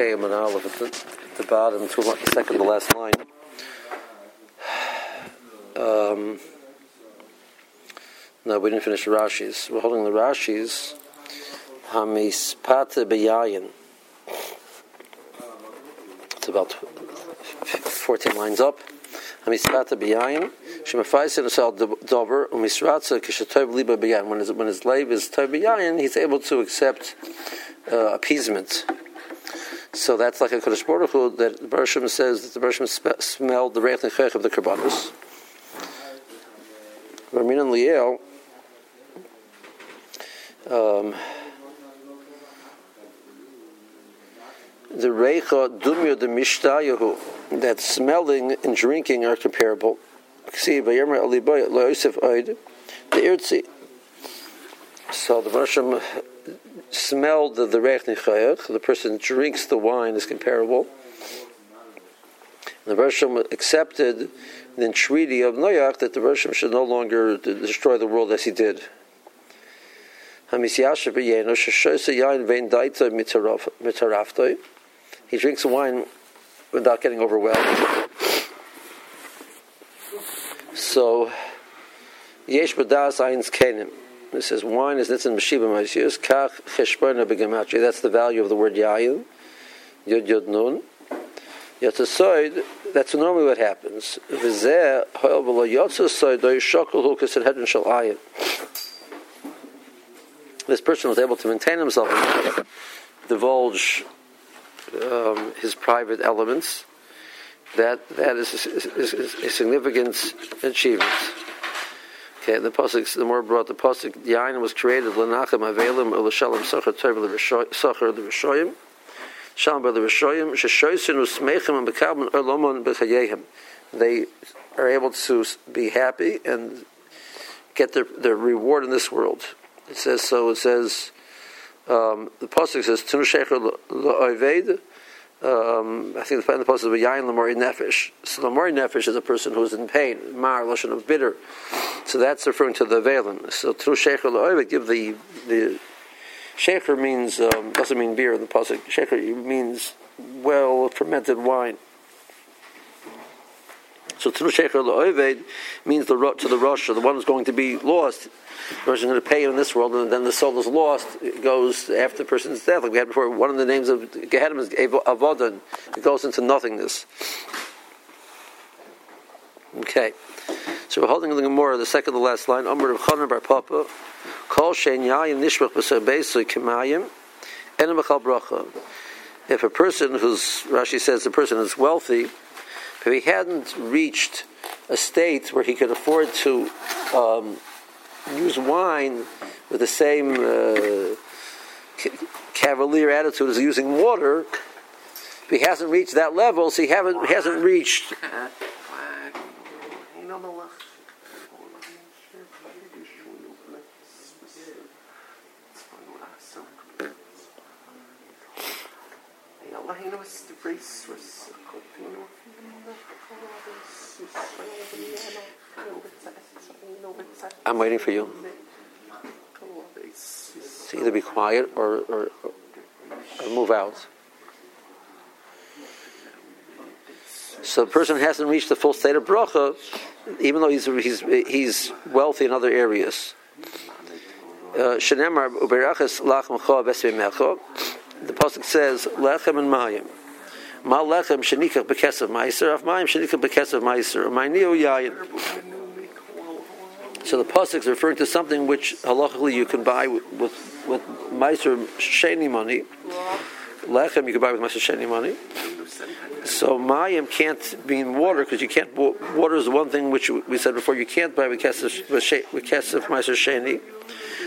Kayam and Aleph at the, the bottom, to the second to last line. Um, no, we didn't finish the Rashi's. We're holding the Rashi's. Hamispata beyayin. It's about 14 lines up. Hamispata beyayin. Shemafaisin asal dover umisratza kishatov liba beyayin. When his when his lave is tov beyayin, he's able to accept uh, appeasement. So that's like a Kodesh Baruch Hu that the Bershom says that the Bershom spe- smelled the Reich Nechech of the Karbanos. Ramin and Liel, um, the Reicha Dumya the Mishtayahu, that smelling and drinking are comparable. See, Vayomer Aliboy, Lo Yosef Oid, the Irtzi. So the Bershom smelled the, the Reich Nechech, the person drinks the wine is comparable. The Bershom accepted the entreaty of Noach that the Bershom should no longer destroy the world as he did. He drinks wine without getting overwhelmed. So, Yesh Badas Ein's Kenim. It says wine is nitzin mashiba ma'asiyus kach cheshbona begematria. That's the value of the word yayin. Yud yud nun. Yatzasoid. That's normally what happens. V'zeh hoel v'lo yatzasoid do yishokol hu hedron shal ayin. This person was able to maintain himself divulge um, his private elements. That that is a, is, is a significant achievement. Okay, the pasuk, the more brought the pasuk, Yain was created l'nachem avelim l'shalom sacher tov sacher l'rishoyim, shalom by the rishoyim sheshoysin usmechem and bekabman erlomon b'chayehim. They are able to be happy and get their, their reward in this world. It says so. It says um, the pasuk says tunu shecher l'oived. Um, I think the the pasuk is yain lamori nefesh. So lamori nefesh is a person who is in pain. Mar lashon of bitter. So that's referring to the velen. So through shecher la'oivet, give the the shecher means um, doesn't mean beer in the pasuk. Shecher means well fermented wine. So through shecher la'oivet means the to the rosh, the one who's going to be lost. The person is going to pay in this world, and then the soul is lost. It goes after the person's death, like we had before. One of the names of Gehenim is Avodan. It goes into nothingness. Okay. So we're holding the Gemara, the second to last line. Amr of Chanan Bar Papa, Kol Shein Yayim Nishbach B'Sabeisu Kimayim, Enem B'Chal Bracha. If a person who's, Rashi says, the person is wealthy, if he hadn't reached a state where he could afford to um, use wine with the same uh, cavalier attitude as using water, if he hasn't reached that level, so he, haven't, he hasn't reached I'm waiting for you. So either be quiet or, or, or move out. So the person hasn't reached the full state of bracha, even though he's he's he's wealthy in other areas. Uh, Lachem The pasuk says lechem and mayim. Ma lechem shenikach bekesav meiser of mayim shenikach bekesav meiser. Um, Mayniu yayin. So the pasuk is referring to something which halachically you can buy with with, with meiser sheni money. Lechem you can buy with meiser sheni money. So mayim can't mean water because you can't. Water is the one thing which we said before you can't buy with kesef with kesef sheni.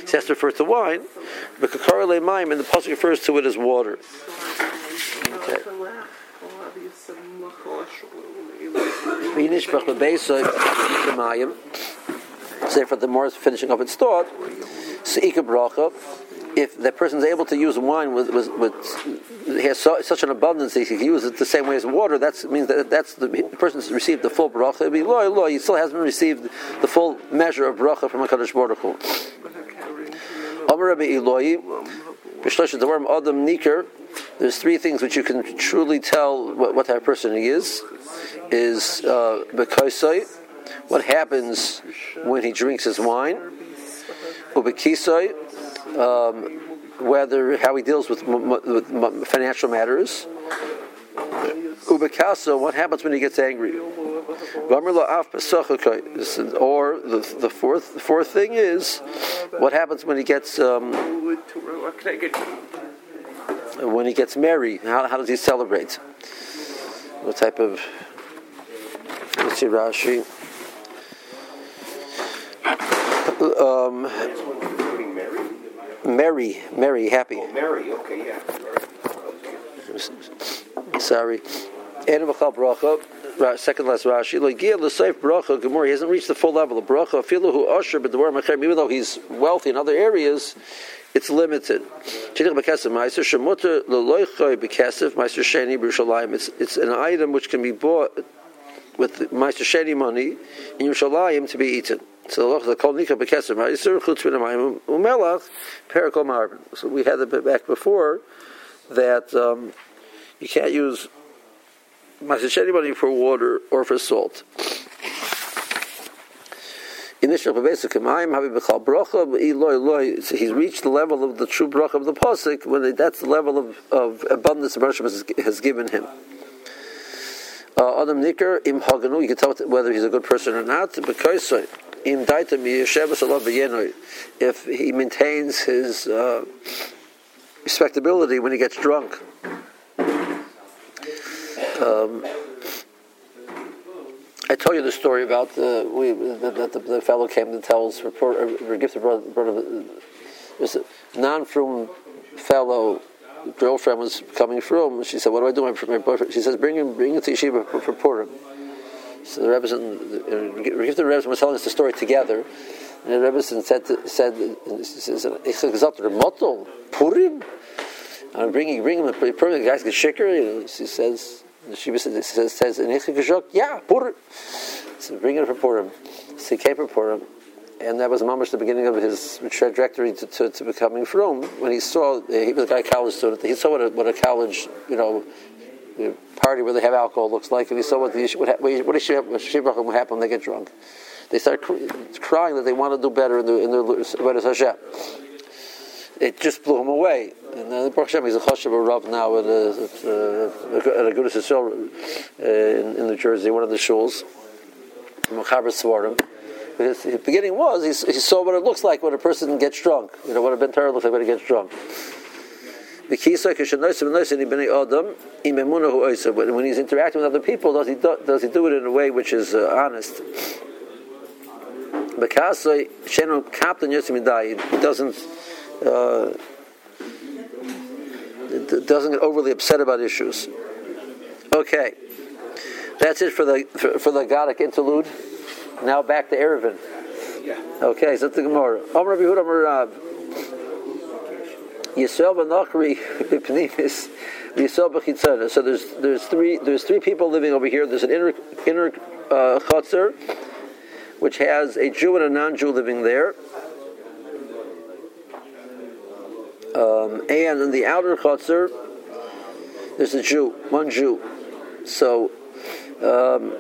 It has to refer to wine, but kakarele mayim and the pasuk refers to it as water. Okay. Say for the more finishing of its thought. If the person is able to use wine with, with, with has so, such an abundance, that he can use it the same way as water. That means that that's the, the person's received the full bracha. He still hasn't received the full measure of bracha from Hakadosh Baruch Hu. Adam Niker there's three things which you can truly tell what, what type of person he is. Is uh, what happens when he drinks his wine, ubekisoi, um, whether how he deals with, with financial matters, ubekaso, what happens when he gets angry. Or the, the fourth the fourth thing is what happens when he gets um, when he gets merry. How, how does he celebrate? What type of let's see Rashi. Um, merry, merry, happy. Oh, merry. Okay, yeah. Sorry. Animal bracha. Second last Rashi. Logia l'seif bracha gemur. He hasn't reached the full level of bracha. Afilu hu usher machem. Even though he's wealthy in other areas, it's limited. It's it's an item which can be bought with Meiser Sheni money in Yerushalayim to be eaten. So we had it back before that um, you can't use Sheni money for water or for salt. Initial he's reached the level of the true bracha of the pasuk when that's the level of, of abundance the has, has given him. Uh, Adam im Haganu, you can tell whether he's a good person or not. Because im if he maintains his uh, respectability when he gets drunk. Um, I told you the story about the we that the, the, fellow came to tell us report or give the brother, brother this non-from fellow girlfriend was coming from. She said, "What do I do?" My, my She says, "Bring him, bring him to yeshiva for, Purim." So the Rebbe, and uh, the Rebbe was telling us the story together, and the Rebbe said, "said says, motel Purim." I'm bringing, bring him a Purim. The guys get shikker. She says, she says, says, says in yeah, Purim. So bring him for Purim. So he came for Purim and that was mamash the beginning of his trajectory to, to, to becoming from when he saw uh, he was a guy college student he saw what a, what a college you know party where they have alcohol looks like and he saw what the what, what, what would happen when they get drunk they start crying that they want to do better in the in the Hashem it just blew him away. And uh, Baruch Hashem, he's a chashav rav now at a, at a, at a uh, in, in New Jersey, one of the shuls. Mechaber Svarim. His, his beginning was he, he, saw what it looks like when a person gets drunk. You know what a bentar looks like when he gets drunk. When he's interacting with other people, does he do, does he do it in a way which is uh, honest? He doesn't uh, doesn't get overly upset about issues. Okay, that's it for the for, for the Godic interlude. Now back to Eiruvin. Okay, so the Gemara. Omer Rabbi Huda Omer Rav. Yisrael v'Nachri b'Pnimis. Yisrael b'Chitzana. So there's there's three there's three people living over here. There's an inner inner uh, chutzner, which has a Jew and a non-Jew living there. Um, and in the outer chutzner, there's a Jew, one Jew. So. Um,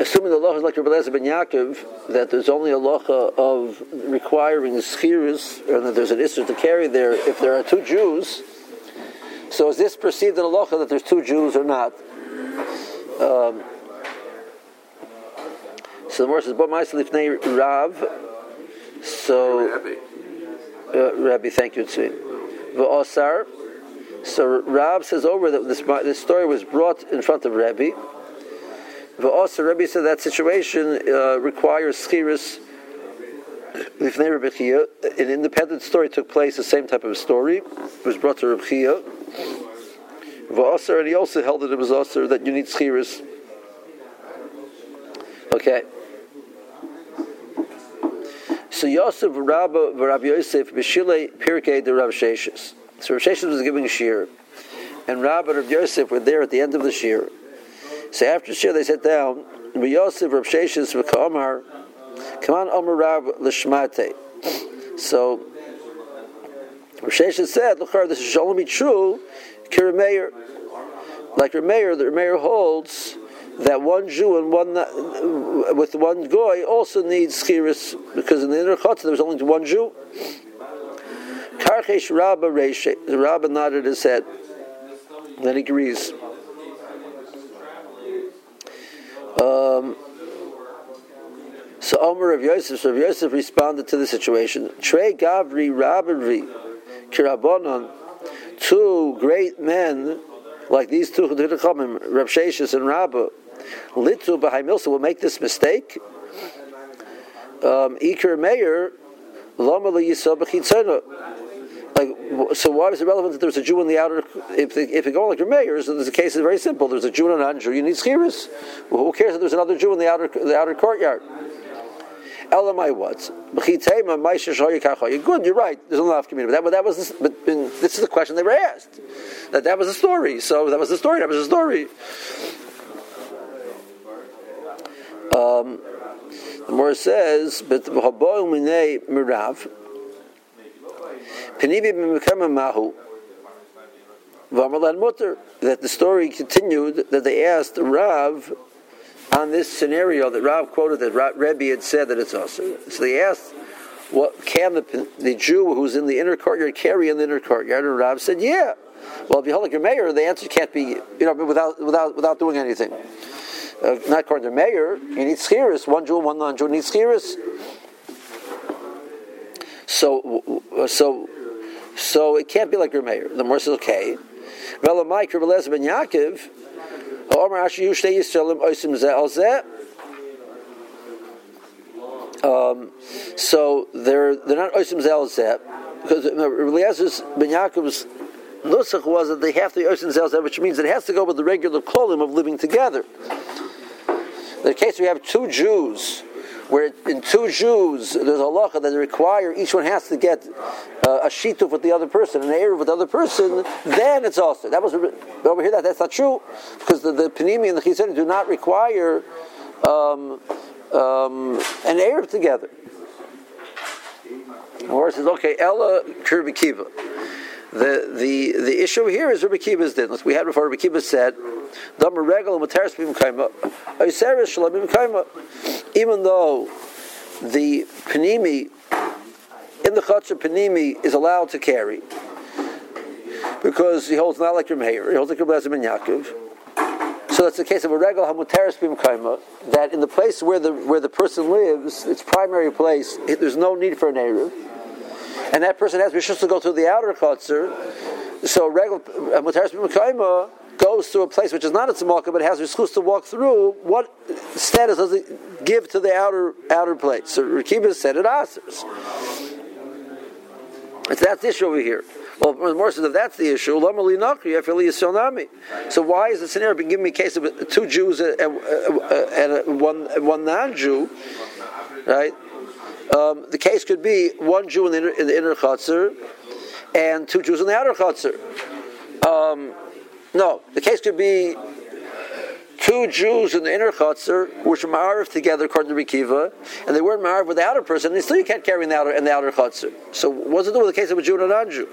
assuming the law is like Rabbi Lezer ben Yaakov, that there's only a lacha of requiring schirus, and that there's an issue to carry there if there are two Jews. So is this perceived in a lacha that there's two Jews or not? Um, so the verse says, "But Rav." So, uh, Rabbi, thank you, Tzvi. V'osar. So Rav says over that this this story was brought in front of Rabbi. Also, Rabbi said that situation uh, requires schiris. An independent story took place, the same type of story. It was brought to Rabbi Chia. And he also held that it was also that you need schiris. Okay. So Yosef Rabba Rabbi Yosef B'Shile Pirkei the Rav Sheshes. So Rav Sheshes was giving a shir, and Rabba and Rav Yosef were there at the end of the shir. So after Shir, they sat down. Yosef Rav Sheshes V'Kamar, come on, Omer Rav L'Shmate. So Rav Sheshes said, "Look, this should only be true." Like Rameir, the Rameir holds that one Jew and one with one goy also needs schiris because in the inner chutz there was only one Jew. Karchesh Rabba Reish, the Rabba nodded his head. Then he agrees. Um, so Omer of Yosef, so Yosef responded to the situation. Trey Gavri Rabbi Kirabonon, two great men like these two Chachamim, Sheshis and Rabba, Litu Milsa will make this mistake. Um, Iker Meir, Lama like, so why is it relevant that there's a Jew in the outer? If they, if they go like your mayors, so there's a case is very simple. There's a Jew and a non-Jew. You need schiris. Well, who cares if there's another Jew in the outer the outer courtyard? Elamai what? Good, you're right. There's a lot of community, but that, but that was but this is the question they were asked. That that was the story. So that was the story. That was the story. Um, the more says, but mirav. That the story continued that they asked Rav on this scenario that Rav quoted that Rebbe had said that it's also. So they asked, "What can the, the Jew who's in the inner courtyard carry in the inner courtyard?" And Rav said, "Yeah." Well, if you hold like your mayor, the answer can't be you know without without without doing anything. Uh, not according to mayor, you need schiris. One Jew, one non-Jew needs schiris. So, so, so it can't be like your mayor. The more says okay. Ben Yaakov um, so they're they're not oisim zelzeh because Eliezer's ben Yaakov's nusach was that they have to oisim zelzeh, which means it has to go with the regular kolim of living together. The case we have two Jews where in two Jews there's a halacha that require each one has to get uh, a shituf with the other person, an eruv with the other person, then it's also that was over here that that's not true because the, the panimi and the chisanim do not require um, um, an eruv together. Or says okay, Ella Kirby Kiva. The, the, the issue here is Rabbi Kiva's din. We had before Rabbi Kiva said, even though the panimi in the chutzah panimi is allowed to carry because he holds not like your Meir, he holds like Blazim and Yaakov. So that's the case of a regal hamuteris bim that in the place where the where the person lives, its primary place, there's no need for an eruv and that person has rishus to go through the outer chutzner. So regular uh, mutaris b'mekayma goes to a place which is not a tzemaka, but has rishus to walk through. What status does it give to the outer outer place? So Rekiva said it answers. It's that issue over here. Well, more so if that's the issue, so why is the scenario been giving me a case of two Jews and, and one one non-Jew, right? Um, the case could be one Jew in the inner, in the inner chutzner and two Jews in the outer chutzner. Um, no, the case could be two Jews in the inner chutzner which were ma'ariv together according to Rikiva, and they weren't ma'ariv with the outer person, and still you can't carry in the outer in the outer chutzner. So what's it do with the case of a Jew and a non-Jew?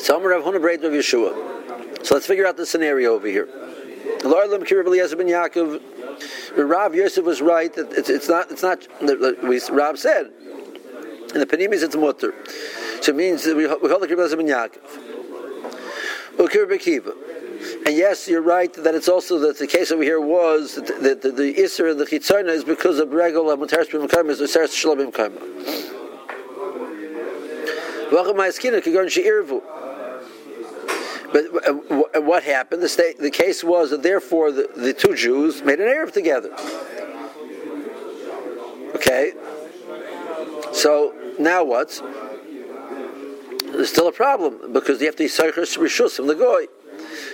So I'm Huna of Yeshua. So let's figure out the scenario over here. Lord Kirav Eliezer ben Yaakov, Rav Yosef was right that it's, it's not, it's not, we, Rav said, in the Panimis it's mutter. So it means that we, we hold the Kirav Eliezer ben Yaakov. And yes, you're right that it's also that the case over here was that the, the, the Isser and the Chitzona is because of Regel and Mutaris Bim Kaima is the Seres Shalom Bim Kaima. Welcome my skin, Kigon She'irvu. But uh, what happened? The, state, the case was that therefore the, the two Jews made an Arab together. Okay? So now what? There's still a problem because you have to Yisaychus Rishus from the Goy.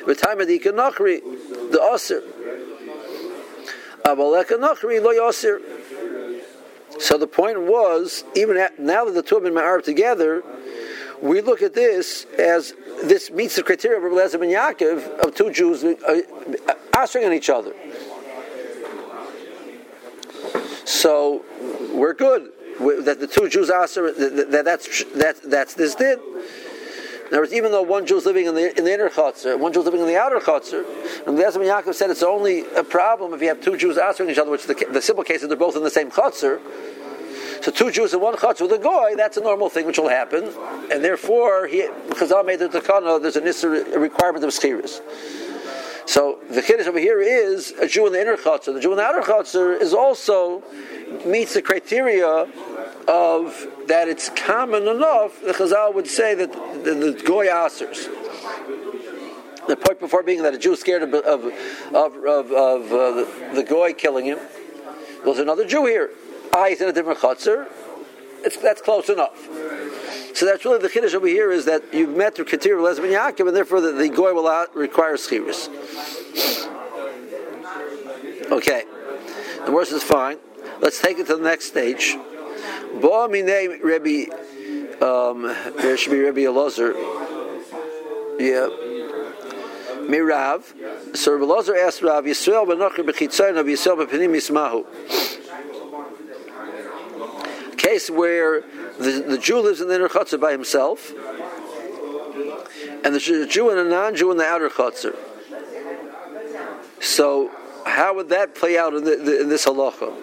The time of the Ikanachri, the Osir. Lo. So the point was, even at, now that the two have been married together, we look at this as this meets the criteria of Rabbi ben Yaakov of two Jews uh, answering on each other. So we're good. that the two Jews answer that, that that's that that's this did. In other words, even though one Jew is living in the, in the inner chutzner, one Jew is living in the outer chutzner, and the Ezra Yaakov said it's only a problem if you have two Jews answering each other, which the, the simple case is they're both in the same chutzner. So two Jews in one chutzner with a goy, that's a normal thing which will happen, and therefore he Chazal made the takana. There's a, a requirement of schiris. So the kiddush over here is a Jew in the inner chutzner. The Jew in the outer chutzner is also meets the criteria of that it's common enough, the Chazal would say that the, the, goy asers. The point before being that a Jew is scared of of of, of, of uh, the, the, goy killing him. There's another Jew here. Ah, he's in a different chutzner. That's close enough. So that's really the chiddush over here is that you've met the criteria of Lezer ben Yaakov, and therefore the, the goy will out, require schiris. Okay, the worst is fine. Let's take it to the next stage. Bo Minei Rebbe, there should be Rebbe Elazar. Yeah. Mirav. So Elazar asked Rav Yisrael b'nocher b'chitzayin of Yisrael b'penim yismahu. Case where the, the Jew lives in the inner chutzner by himself, and the Jew and a non-Jew in the outer chutzner. So, how would that play out in, the, the, in this halacha?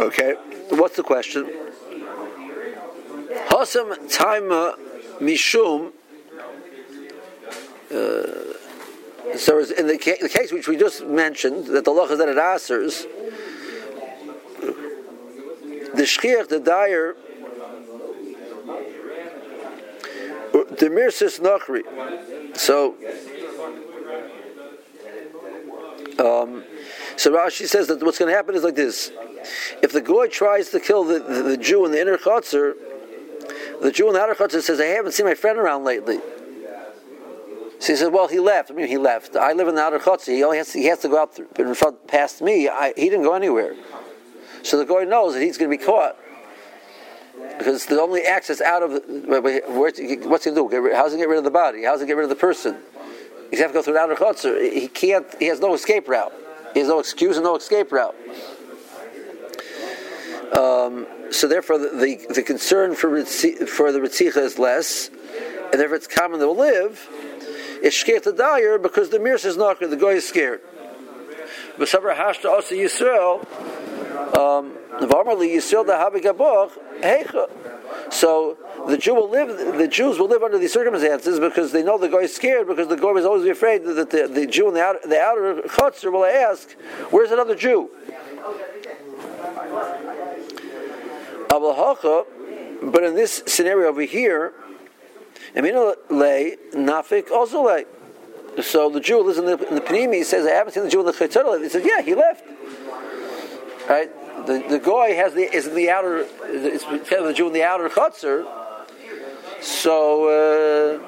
Okay. What's the question? Hasam Taima Mishum. Uh, so in the, ca- the, case which we just mentioned, that the loch is that it answers, the shchiach, the dyer, the mirsis nachri. So, um, so Rashi says that what's going to happen is like this: if the goy tries to kill the, the, the Jew in the inner chutzner, the Jew in the outer chutzner says, "I haven't seen my friend around lately." So he says, "Well, he left. I mean, he left. I live in the outer chutzner. He only has to, he has to go out in front past me. I, he didn't go anywhere." So the goy knows that he's going to be caught because the only access out of what's he going to do? How's he get rid of the body? How's he get rid of the person? He's have to go through the outer chutzner. He can't. He has no escape route. He has no excuse and no escape route. Um, so therefore, the, the, the concern for for the ritzicha is less, and therefore it's common to live. It's scared to die because the mirror is not good. the guy is scared. But hashta also Yisrael. Um, so the Jew will live. The Jews will live under these circumstances because they know the guy is scared because the guy is always afraid that the, the Jew in the outer, the outer chutzner will ask, "Where's another Jew?" But in this scenario over here, nafik also lay. So the Jew lives in the, the Panimi says, I haven't seen the Jew in the Chetzorah. He says, yeah, he left. Right? The, the guy has the is in the outer it's the Jew in the outer chutzner, so uh,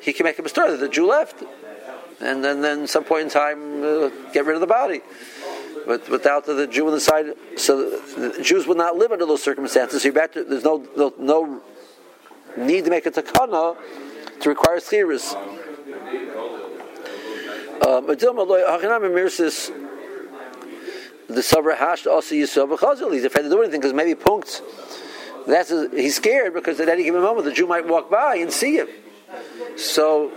he can make a mistake that the Jew left, and then then some point in time uh, get rid of the body but without the, the Jew on the side, so the, the Jews would not live under those circumstances. So to, there's no, no, no need to make a takana to require schiris. Um, the sabra hash also yisrael b'chazil. He's afraid to do anything because maybe punks. That's a, he's scared because at any given moment the Jew might walk by and see him. So,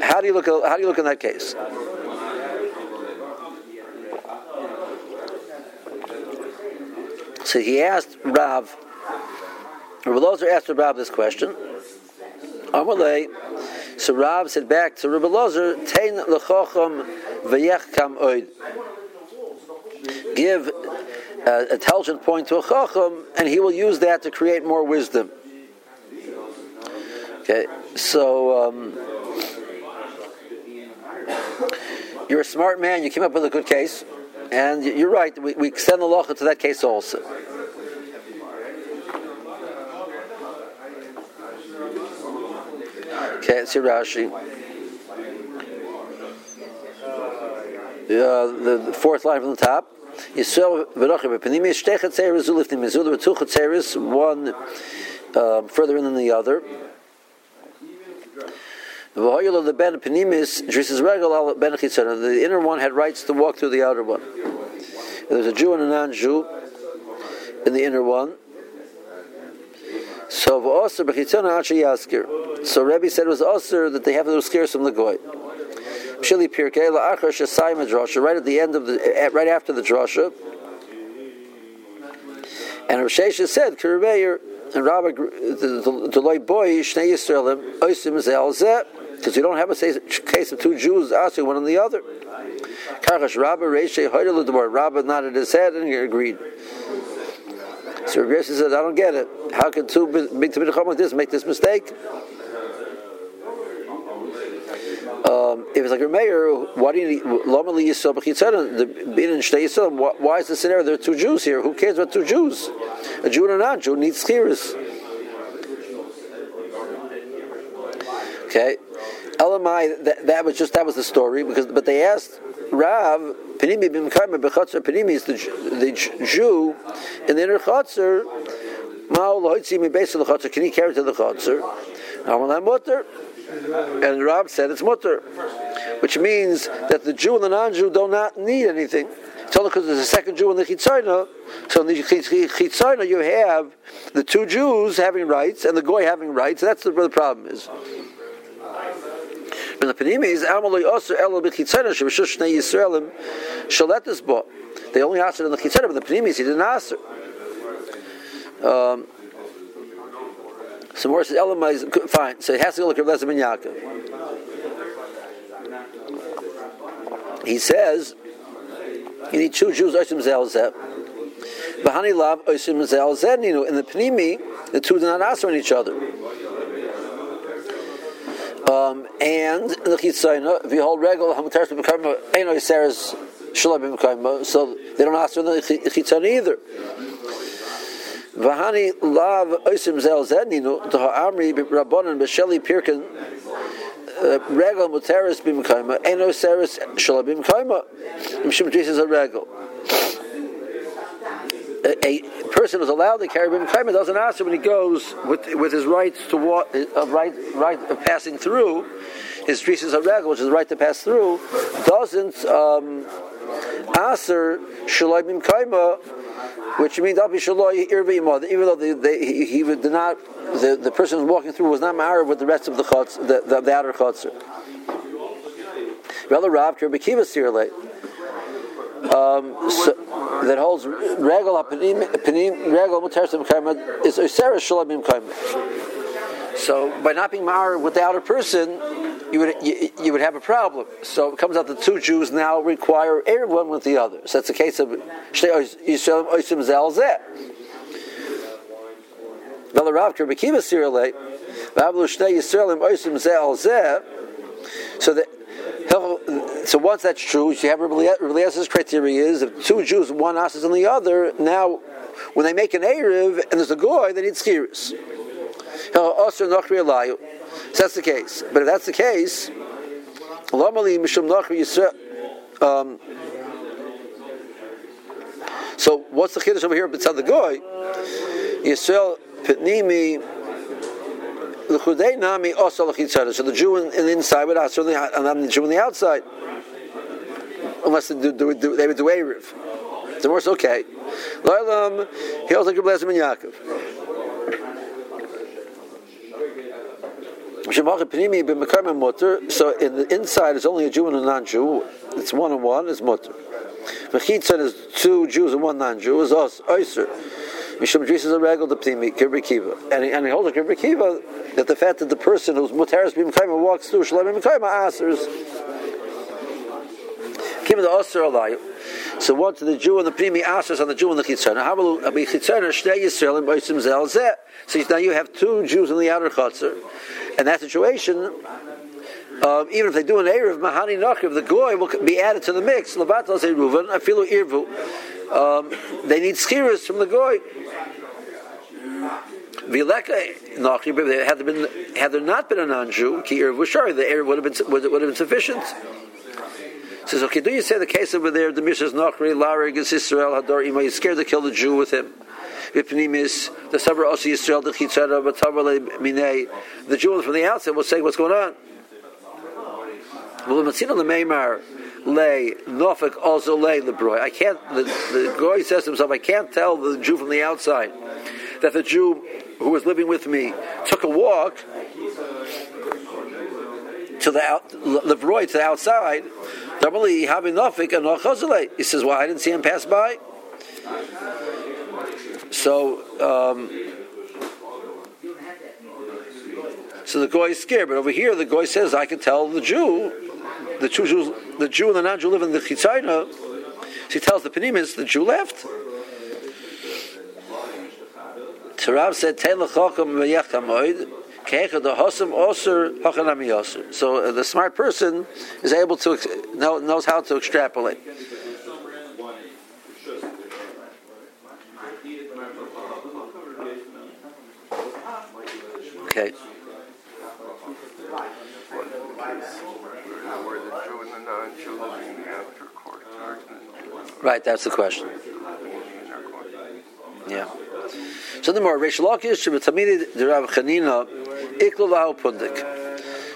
how do you look? How do you look in that case? So he asked Rav, Rav Lozer asked Rav this question. Amalei, so Rav said back to Rav Lozer, Tein lechochom v'yechkam oid. Give an intelligent point to a chacham, and he will use that to create more wisdom. Okay, so um, you're a smart man. You came up with a good case. And you're right, we, we extend the locha to that case also. Okay, see Rashi. Uh, the, the fourth line from the top. Yisrael v'rochim one uh, further in than the other. The ben regal ben The inner one had rights to walk through the outer one. There's a Jew and a non-Jew, in the inner one. So yaskir. So Rebbe said it was osir that they have to scare from the goy. Shili pirkei la'achar shesayim drasha right at the end of the eh, right after the drasha. And Rav Shesha said, Kiribeir, and Rabbi, the loy boy, Shnei Yisraelim, Oisim Zelzeh, because you don't have a case of two Jews asking one on the other. Karchash Rabba Reishe the Rabba nodded his head and agreed. So Rabbi said, I don't get it. How can two big Tamid like this make this mistake? Um, if it's like a mayor, why do you need? The being in Shnei Yisrael. Why is the scenario? There are two Jews here. Who cares about two Jews? A Jew and a non-Jew needs chiris. Okay, Elamai. That, that was just that was the story because but they asked Rav Panimi b'mkayma b'chatzar Panimi is the, the Jew in the inner chatzar. Can he carry to the chatzar? Amalam mutter. And Rab said it's mutter, which means that the Jew and the non-Jew do not need anything. It's only because there's a second Jew in the chitzayna. So in the chitzayna you have the two Jews having rights and the goy having rights. That's where the problem is. In the Panimis, Amaloi Osir Elo B'chitzayna Shebeshush Shnei Yisraelim Shalet this bo. They only asked it in the chitzayna, but the Panimis he didn't ask it. Um, so more says Elamai is fine. So it has to go like Rav Lezer ben Yaakov. He says you need two Jews oisim zelzeh. Bahani lav oisim zelzeh. Know, in the Pnimi, the two do not answer on each other. Um, and the Chitzayna, hold regal, Hamataris become Eino Yiseres Shalom become so they don't answer in the Chitzayna either. Vahani lav oisim zel zeninu rabbanon b'sheli pirkin uh, regal muteris eno seris mishum Jesus a regal a person is allowed to carry b'mkayma doesn't answer when he goes with with his rights to what of right right of passing through his trees is a regal which is the right to pass through doesn't um, answer shalom b'mkayma which means even though they, they, he, he did not, the, the person who was walking through was not married with the rest of the chutz, the, the, the outer chutzner. Rather, Rav Kirbikiva Sirle, um, that holds regal panim regal mutarsim kaima is osera shalomim kaima. So by not being married with the outer person, you would you, you, would have a problem. So it comes out the two Jews now require Erev one with the other. So that's the case of Yisrael Oisim Zalzeh. Velarav Kerbekiva Sirale, Bablu Shnei Yisraelim Oisim Zalzeh. So that so once that's true, you have Eliezer's criteria is if two Jews, one asks on the other, now when they make an Erev and there's a goy, they need skiris. So that's the case. But if that's the case, um, so what's the chiddush over here beside the goy? Yisrael pitnimi l'chudei nami also. So the Jew in, in the inside would ask, and I'm the Jew on the outside, unless they, do, do, do, they would do erev. So worse, okay. Loilam, he also could bless him in Yaakov. So in the inside is only a Jew and a non-Jew. It's one and one. It's mutter. Mechitza is two Jews and one non-Jew. Is us oyster. Mishum is a regal to Pnimi Kibri Kiva, and he, and he holds a Kibri Kiva that the fact that the person who's muteris b'mekayma walks through shalom b'mekayma asers. Kiva the osir alayu. So to the Jew and the Pnimi asers on the Jew and the Chitzana. How will be Chitzana Shnei Yisrael and Boisim Zel? So now you have two Jews in the outer chutzner. In that situation, um, even if they do an Erev, Mahani Nachiv, the Goy will be added to the mix. Labatal say Reuven, Afilu Irvu. Um, they need skiras from the Goy. Vileka Nachiv, had there, had there not been a non-Jew, Ki Irvu Shari, the Erev would have been, would, would have been sufficient. Says, okay, do you say the case over there, the Mishas Nachri, Larig, Israel, Hadar, Ima, he's scared to kill the Jew with him? The Osi Yisrael, the. The Jew from the outside will say, What's going on? Well, the Matzina the Meimar, lay nofik also lay lebroy. I can't. The, the goy says to himself, I can't tell the Jew from the outside that the Jew who was living with me took a walk to the out, to the outside. He says, "Well, I didn't see him pass by." So. Um, so the guy is scared, but over here the guy says, "I can tell the Jew the two Jews, the Jew and the non-Jew live in the Chitzayna, she tells the Penimis, the Jew left. Tarab said. So uh, the smart person is able to, know, knows how to extrapolate. Okay. Right, that's the question. Yeah. So the more Reish Lakish Tamidi the Rav Chanina Iklalahu Pundik.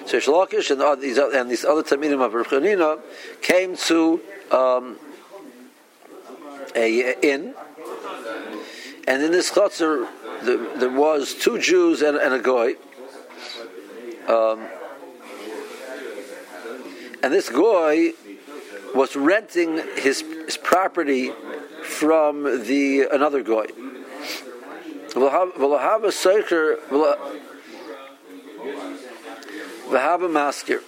So Reish and these and these other Tamidim of Rav Chanina came to um, a inn, and in this chutzner the, there was two Jews and, and a goy. Um, and this goy was renting his, his property from the another goy. a masker.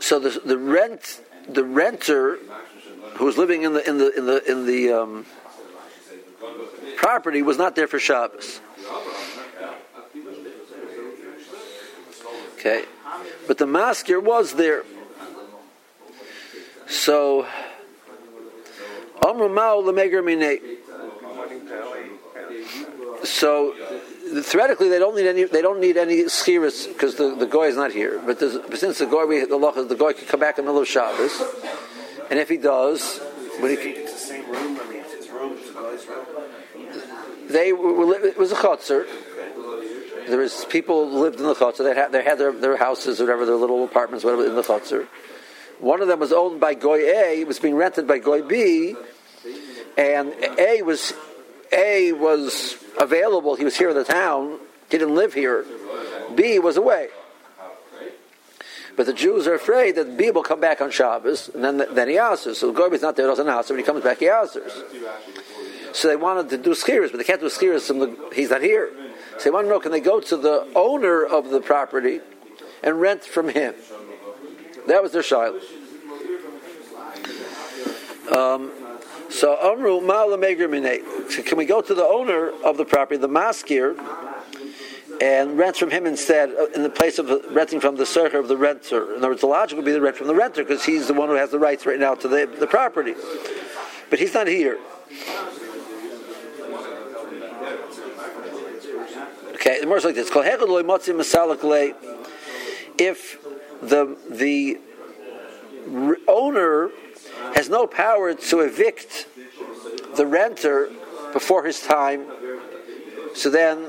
So the the rent the renter who was living in the in the in the in the um, property was not there for Shabbos. Okay, but the masker was there. So, so theoretically they don't need any they don't need any schiras because the, the goy is not here. But, but since the goy we, the law the goy can come back in the middle of Shabbos, and if he does, when he They were, it was a chutzner. There was people lived in the chutzner. They had they had their, their houses, whatever, their little apartments, whatever, in the chutzner. One of them was owned by Goy A, It was being rented by Goy B, and A was A was available. He was here in the town. He didn't live here. B was away. But the Jews are afraid that B will come back on Shabbos, and then then he answers. So Goy B is not there, doesn't answer. When he comes back, he answers. So they wanted to do schiras, but they can't do schiras he's not here. So they want to know, can they go to the owner of the property and rent from him? That was their shiloh. Um, so Amru So can we go to the owner of the property, the maskir, and rent from him instead, uh, in the place of renting from the circle of the renter? In other words, the logic would be the rent from the renter because he's the one who has the rights right now to the, the property. But he's not here. Okay, the more like this. If the the owner has no power to evict the renter before his time. So then,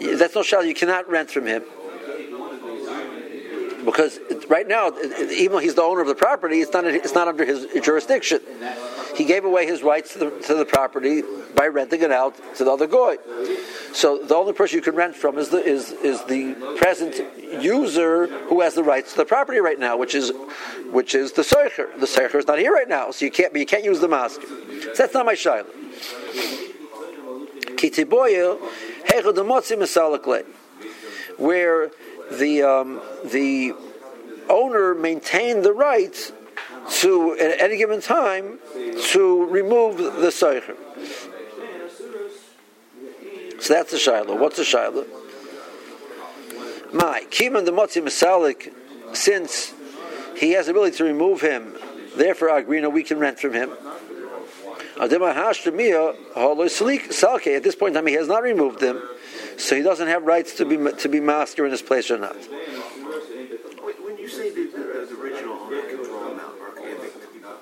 that's no shal. You cannot rent from him because right now, even though he's the owner of the property, it's not it's not under his jurisdiction. He gave away his rights to the, to the property by renting it out to the other goy. So the only person you can rent from is the is is the present user who has the rights to the property right now, which is which is the seicher. The seicher is not here right now, so you can't you can't use the mosque. So that's not my shaila. where the um, the owner maintained the right to at any given time to remove the seicher. So that's the shiloh. What's the shiloh? My kiman the motzi masalik, since he has the ability to remove him, therefore agrina we can rent from him. At this point in time, he has not removed them, so he doesn't have rights to be to be master in his place or not. When you say the, the, the original owner can draw him out,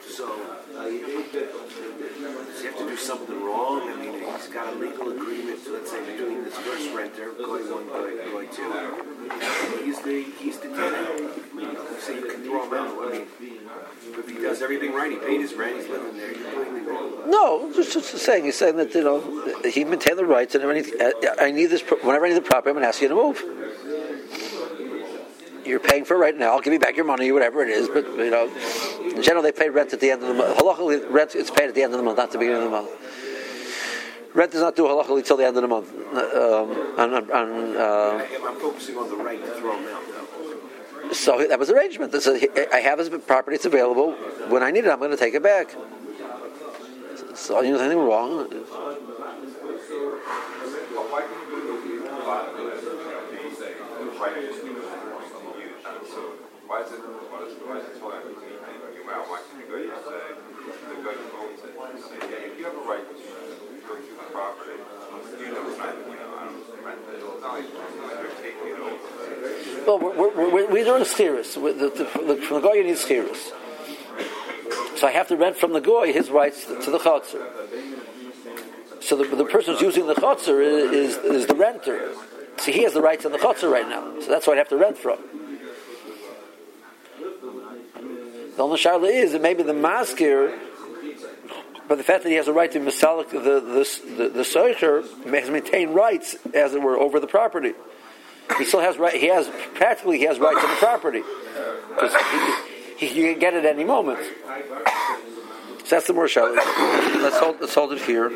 so uh, does he have to do something wrong? I mean, he's got a legal agreement, so let's say, between this first renter, guy one, guy, guy two. He's the, he's the tenant. So you can throw him out. I mean, if he does everything right, he paid his rent, he's living there, you're completely wrong. No, just, just saying. He's saying that you know he maintained the rights, and when he, I need this. Whenever I need the property, I'm going to ask you to move. You're paying for it right now. I'll give you back your money, whatever it is. But you know, in general, they pay rent at the end of the month. Halachically, rent it's paid at the end of the month, not the beginning of the month. Rent does not do halachically till the end of the month. Um, on, on, uh, I'm focusing on the right to throw out, so that was arrangement. Said, I have this property; it's available. When I need it, I'm going to take it back. So you know anything wrong? Why is it, why is, why is it so everything? Why can't the guy say, the guy who owns it, say, yeah, if you have a right to go to the property, you know, you know, I don't rent it, it's not like, it's not like you're taking it over. Well, we're, we're, schiris. The, the, the, from the goy, you need. So I have to rent from the goy his rights to the chotzer. So the, the person who's using the chotzer is, is, is the renter. See, he has the rights on the chotzer right now. So that's what I have to rent from. The only sharla is that maybe the maskir, but the fact that he has a right to misalik the the the, the soicher has maintained rights, as it were, over the property. He still has right. He has practically he has rights on the property because he, he, can get it any moment. So that's the more sharla. Let's hold let's hold it here.